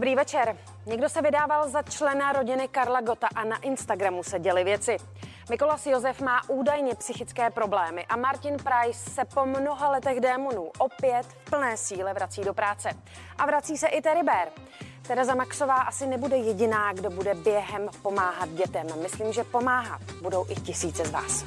Dobrý večer. Někdo se vydával za člena rodiny Karla Gota a na Instagramu se děli věci. Mikolas Josef má údajně psychické problémy a Martin Price se po mnoha letech démonů opět v plné síle vrací do práce. A vrací se i Terry Bear. Tereza Maxová asi nebude jediná, kdo bude během pomáhat dětem. Myslím, že pomáhat budou i tisíce z vás.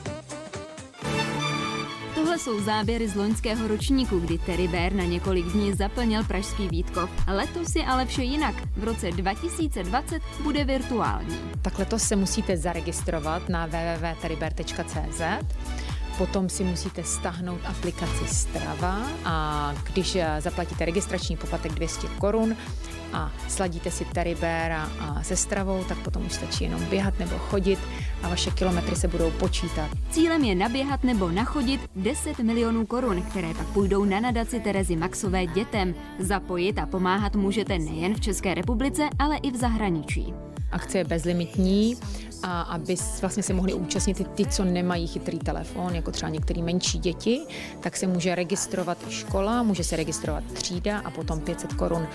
Tohle jsou záběry z loňského ročníku, kdy Terry Bear na několik dní zaplnil pražský Vítkov. Letos je ale vše jinak. V roce 2020 bude virtuální. Tak letos se musíte zaregistrovat na www.terrybear.cz Potom si musíte stáhnout aplikaci Strava a když zaplatíte registrační poplatek 200 korun a sladíte si Teribéra a se stravou, tak potom už stačí jenom běhat nebo chodit a vaše kilometry se budou počítat. Cílem je naběhat nebo nachodit 10 milionů korun, které pak půjdou na nadaci Terezy Maxové dětem. Zapojit a pomáhat můžete nejen v České republice, ale i v zahraničí. Akce je bezlimitní a aby vlastně se mohli účastnit i ty, co nemají chytrý telefon, jako třeba některé menší děti, tak se může registrovat škola, může se registrovat třída a potom 500 korun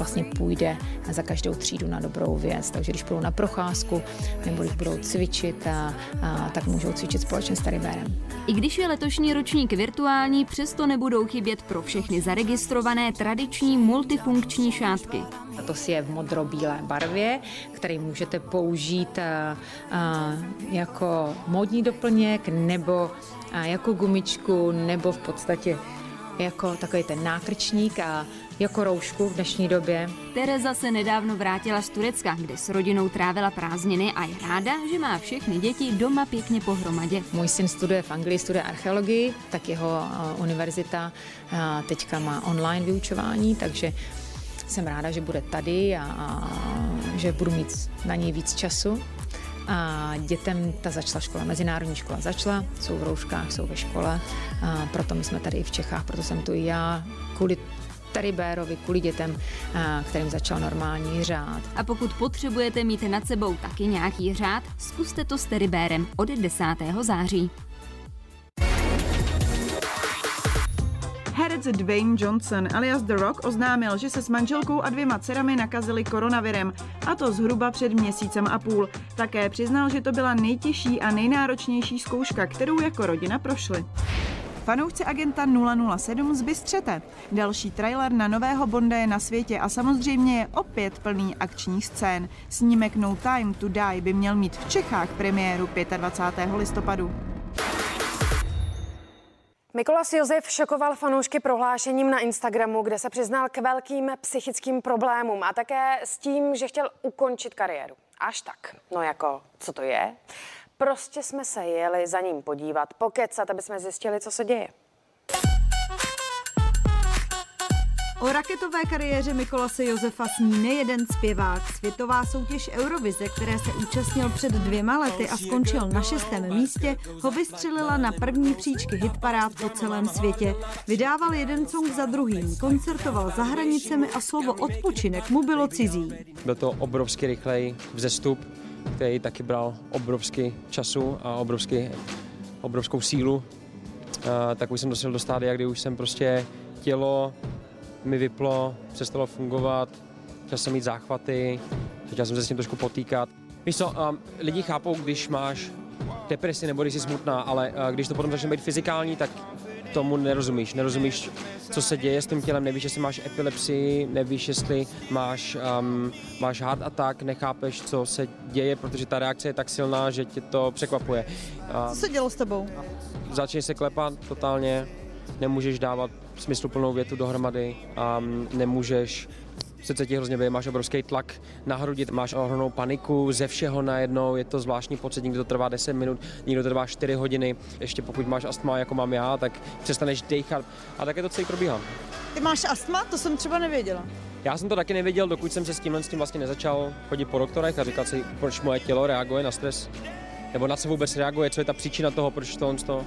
vlastně půjde za každou třídu na dobrou věc. Takže když budou na procházku nebo když budou cvičit, a, a, tak můžou cvičit společně s Taribérem. I když je letošní ročník virtuální, přesto nebudou chybět pro všechny zaregistrované tradiční multifunkční šátky. Letos je v modro-bílé barvě, který můžete použít a, a, jako módní doplněk nebo a, jako gumičku nebo v podstatě jako takový ten nákrčník a jako roušku v dnešní době. Tereza se nedávno vrátila z Turecka, kde s rodinou trávila prázdniny a je ráda, že má všechny děti doma pěkně pohromadě. Můj syn studuje v Anglii, studuje archeologii, tak jeho univerzita teďka má online vyučování, takže jsem ráda, že bude tady a, a že budu mít na něj víc času. A dětem ta začala škola, mezinárodní škola začala, jsou v rouškách, jsou ve škole, a proto my jsme tady i v Čechách, proto jsem tu i já, kvůli Teribérovi, kvůli dětem, kterým začal normální řád. A pokud potřebujete mít nad sebou taky nějaký řád, zkuste to s Teribérem od 10. září. Herec Dwayne Johnson alias The Rock oznámil, že se s manželkou a dvěma dcerami nakazili koronavirem, a to zhruba před měsícem a půl. Také přiznal, že to byla nejtěžší a nejnáročnější zkouška, kterou jako rodina prošli. Fanoušci agenta 007 zbystřete. Další trailer na nového Bonda je na světě a samozřejmě je opět plný akčních scén. Snímek No Time to Die by měl mít v Čechách premiéru 25. listopadu. Mikolas Josef šokoval fanoušky prohlášením na Instagramu, kde se přiznal k velkým psychickým problémům a také s tím, že chtěl ukončit kariéru. Až tak. No jako, co to je? Prostě jsme se jeli za ním podívat, pokecat, aby jsme zjistili, co se děje. O raketové kariéře Mikolase Josefa sní nejeden zpěvák. Světová soutěž Eurovize, které se účastnil před dvěma lety a skončil na šestém místě, ho vystřelila na první příčky hitparád po celém světě. Vydával jeden song za druhým, koncertoval za hranicemi a slovo odpočinek mu bylo cizí. Byl to obrovský rychlej vzestup, který taky bral obrovský času a obrovský, obrovskou sílu. A, tak už jsem dosáhl do stádia, kdy už jsem prostě tělo mi vyplo, přestalo fungovat, začal jsem mít záchvaty, začal jsem se s tím trošku potýkat. Víš co, um, lidi chápou, když máš depresi nebo když jsi smutná, ale uh, když to potom začne být fyzikální, tak tomu nerozumíš. Nerozumíš, co se děje s tím tělem, nevíš, jestli máš epilepsii, nevíš, jestli máš, um, máš heart attack, nechápeš, co se děje, protože ta reakce je tak silná, že tě to překvapuje. Co se dělo s tebou? Začneš se klepat totálně, nemůžeš dávat smysluplnou větu dohromady a nemůžeš srdce ti hrozně bije, máš obrovský tlak na hrudi, máš ohromnou paniku ze všeho najednou, je to zvláštní pocit, někdo to trvá 10 minut, někdo to trvá 4 hodiny, ještě pokud máš astma, jako mám já, tak přestaneš dechat a také to celý probíhá. Ty máš astma? To jsem třeba nevěděla. Já jsem to taky nevěděl, dokud jsem se s tímhle s tím vlastně nezačal chodit po doktorech a říkat si, proč moje tělo reaguje na stres, nebo na co vůbec reaguje, co je ta příčina toho, proč to, to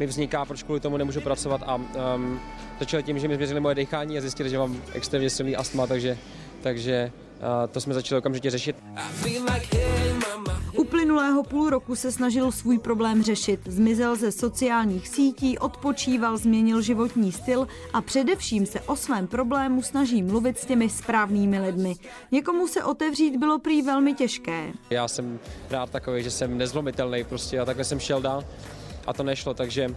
mi vzniká, proč kvůli tomu nemůžu pracovat a um, začali tím, že mi změřili moje dechání a zjistili, že mám extrémně silný astma, takže, takže uh, to jsme začali okamžitě řešit. uplynulého půl roku se snažil svůj problém řešit. Zmizel ze sociálních sítí, odpočíval, změnil životní styl a především se o svém problému snaží mluvit s těmi správnými lidmi. Někomu se otevřít bylo prý velmi těžké. Já jsem rád takový, že jsem nezlomitelný prostě a takhle jsem šel dál a to nešlo, takže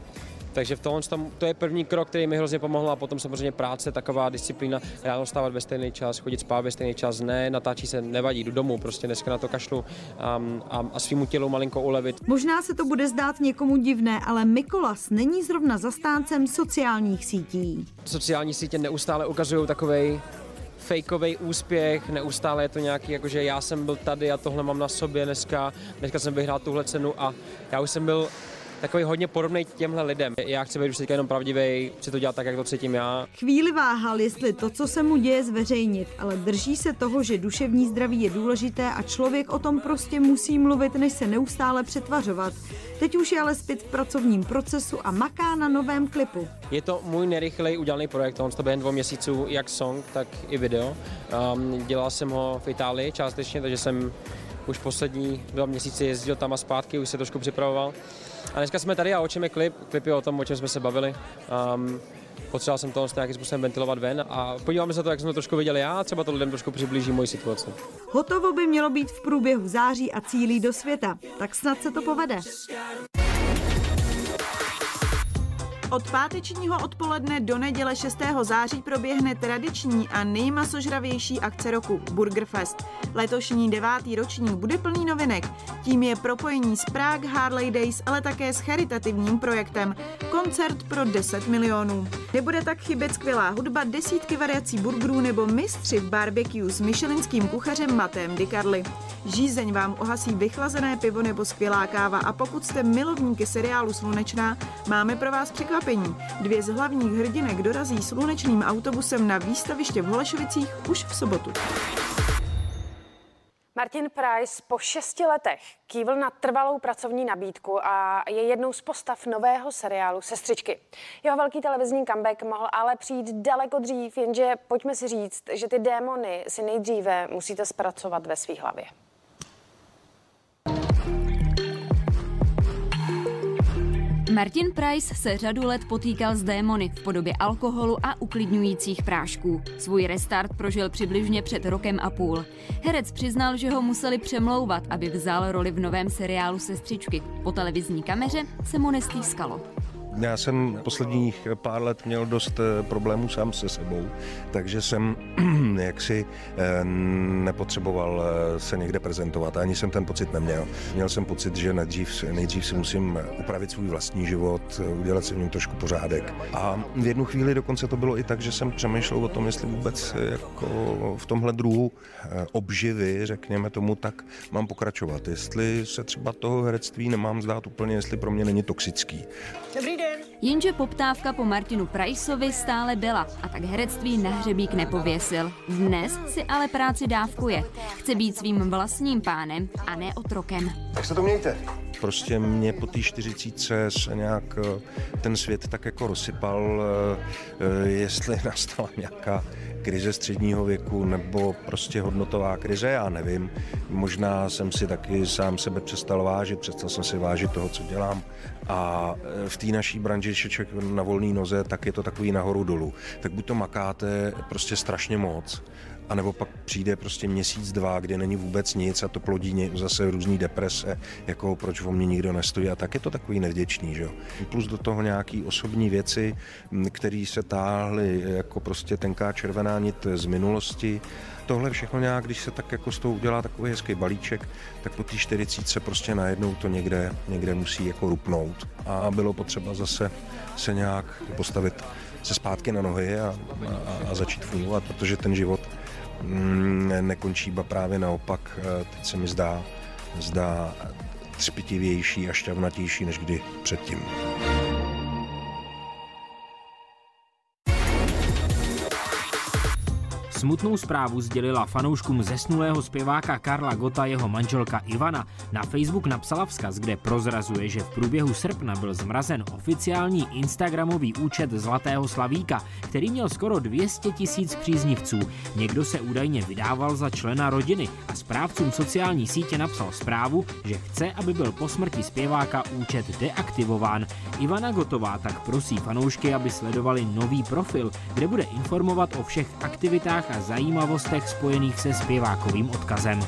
takže v tom, to je první krok, který mi hrozně pomohl a potom samozřejmě práce, taková disciplína, ráno stávat ve stejný čas, chodit spát ve stejný čas, ne, natáčí se, nevadí, jdu domů, prostě dneska na to kašlu a, a, a svýmu tělu malinko ulevit. Možná se to bude zdát někomu divné, ale Mikolas není zrovna zastáncem sociálních sítí. Sociální sítě neustále ukazují takovej fejkový úspěch, neustále je to nějaký, jakože já jsem byl tady a tohle mám na sobě dneska, dneska jsem vyhrál tuhle cenu a já už jsem byl takový hodně podobný těmhle lidem. Já chci být už teďka jenom pravdivý, chci to dělat tak, jak to cítím já. Chvíli váhal, jestli to, co se mu děje, zveřejnit, ale drží se toho, že duševní zdraví je důležité a člověk o tom prostě musí mluvit, než se neustále přetvařovat. Teď už je ale zpět v pracovním procesu a maká na novém klipu. Je to můj nejrychleji udělaný projekt, on to během dvou měsíců, jak song, tak i video. Um, dělal jsem ho v Itálii částečně, takže jsem už poslední dva měsíce jezdil tam a zpátky, už se trošku připravoval. A dneska jsme tady a o čem je klip? Klip je o tom, o čem jsme se bavili. Um, potřeboval jsem to nějakým způsobem ventilovat ven a podíváme se to, jak jsme to trošku viděli já, třeba to lidem trošku přiblíží moji situaci. Hotovo by mělo být v průběhu září a cílí do světa, tak snad se to povede. Od pátečního odpoledne do neděle 6. září proběhne tradiční a nejmasožravější akce roku Burgerfest. Letošní devátý ročník bude plný novinek. Tím je propojení s Prague Harley Days, ale také s charitativním projektem. Koncert pro 10 milionů. Nebude tak chybět skvělá hudba, desítky variací burgerů nebo mistři v barbecue s michelinským kuchařem Matem Dikarly. Žízeň vám ohasí vychlazené pivo nebo skvělá káva a pokud jste milovníky seriálu Slunečná, máme pro vás překvapení. Dvě z hlavních hrdinek dorazí slunečným autobusem na výstaviště v Holešovicích už v sobotu. Martin Price po šesti letech kývl na trvalou pracovní nabídku a je jednou z postav nového seriálu Sestřičky. Jeho velký televizní comeback mohl ale přijít daleko dřív, jenže pojďme si říct, že ty démony si nejdříve musíte zpracovat ve své hlavě. Martin Price se řadu let potýkal s démony v podobě alkoholu a uklidňujících prášků. Svůj restart prožil přibližně před rokem a půl. Herec přiznal, že ho museli přemlouvat, aby vzal roli v novém seriálu Sestřičky. Po televizní kameře se mu nestýskalo. Já jsem posledních pár let měl dost eh, problémů sám se sebou, takže jsem jaksi eh, nepotřeboval eh, se někde prezentovat. Ani jsem ten pocit neměl. Měl jsem pocit, že nejdřív, nejdřív si musím upravit svůj vlastní život, udělat si v něm trošku pořádek. A v jednu chvíli dokonce to bylo i tak, že jsem přemýšlel o tom, jestli vůbec jako v tomhle druhu obživy, řekněme tomu, tak mám pokračovat. Jestli se třeba toho herectví nemám zdát úplně, jestli pro mě není toxický. Dobrý den. Jenže poptávka po Martinu Priceovi stále byla a tak herectví na hřebík nepověsil. Dnes si ale práci dávkuje. Chce být svým vlastním pánem a ne otrokem. Jak se to mějte? Prostě mě po té čtyřicíce se nějak eh, ten svět tak jako rozsypal, eh, eh, jestli nastala nějaká krize středního věku nebo prostě hodnotová krize, já nevím. Možná jsem si taky sám sebe přestal vážit, přestal jsem si vážit toho, co dělám. A e, v té naší branži, když člověk na volné noze, tak je to takový nahoru dolů. Tak buď to makáte prostě strašně moc, a nebo pak přijde prostě měsíc, dva, kde není vůbec nic a to plodí zase různý deprese, jako proč o mě nikdo nestojí a tak je to takový nevděčný, že Plus do toho nějaký osobní věci, které se táhly jako prostě tenká červená nit z minulosti. Tohle všechno nějak, když se tak jako s tou udělá takový hezký balíček, tak po té 40 se prostě najednou to někde, někde musí jako rupnout. A bylo potřeba zase se nějak postavit se zpátky na nohy a, a, a začít fungovat, protože ten život nekončí, ba právě naopak, eh, teď se mi zdá, zdá třpitivější a šťavnatější než kdy předtím. Smutnou zprávu sdělila fanouškům zesnulého zpěváka Karla Gota jeho manželka Ivana. Na Facebook napsala vzkaz, kde prozrazuje, že v průběhu srpna byl zmrazen oficiální Instagramový účet Zlatého Slavíka, který měl skoro 200 tisíc příznivců. Někdo se údajně vydával za člena rodiny a správcům sociální sítě napsal zprávu, že chce, aby byl po smrti zpěváka účet deaktivován. Ivana Gotová tak prosí fanoušky, aby sledovali nový profil, kde bude informovat o všech aktivitách a zajímavostech spojených se zpěvákovým odkazem.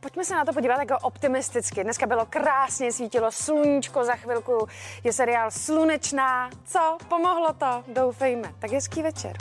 Pojďme se na to podívat jako optimisticky. Dneska bylo krásně, svítilo sluníčko, za chvilku je seriál Slunečná. Co? Pomohlo to? Doufejme. Tak hezký večer.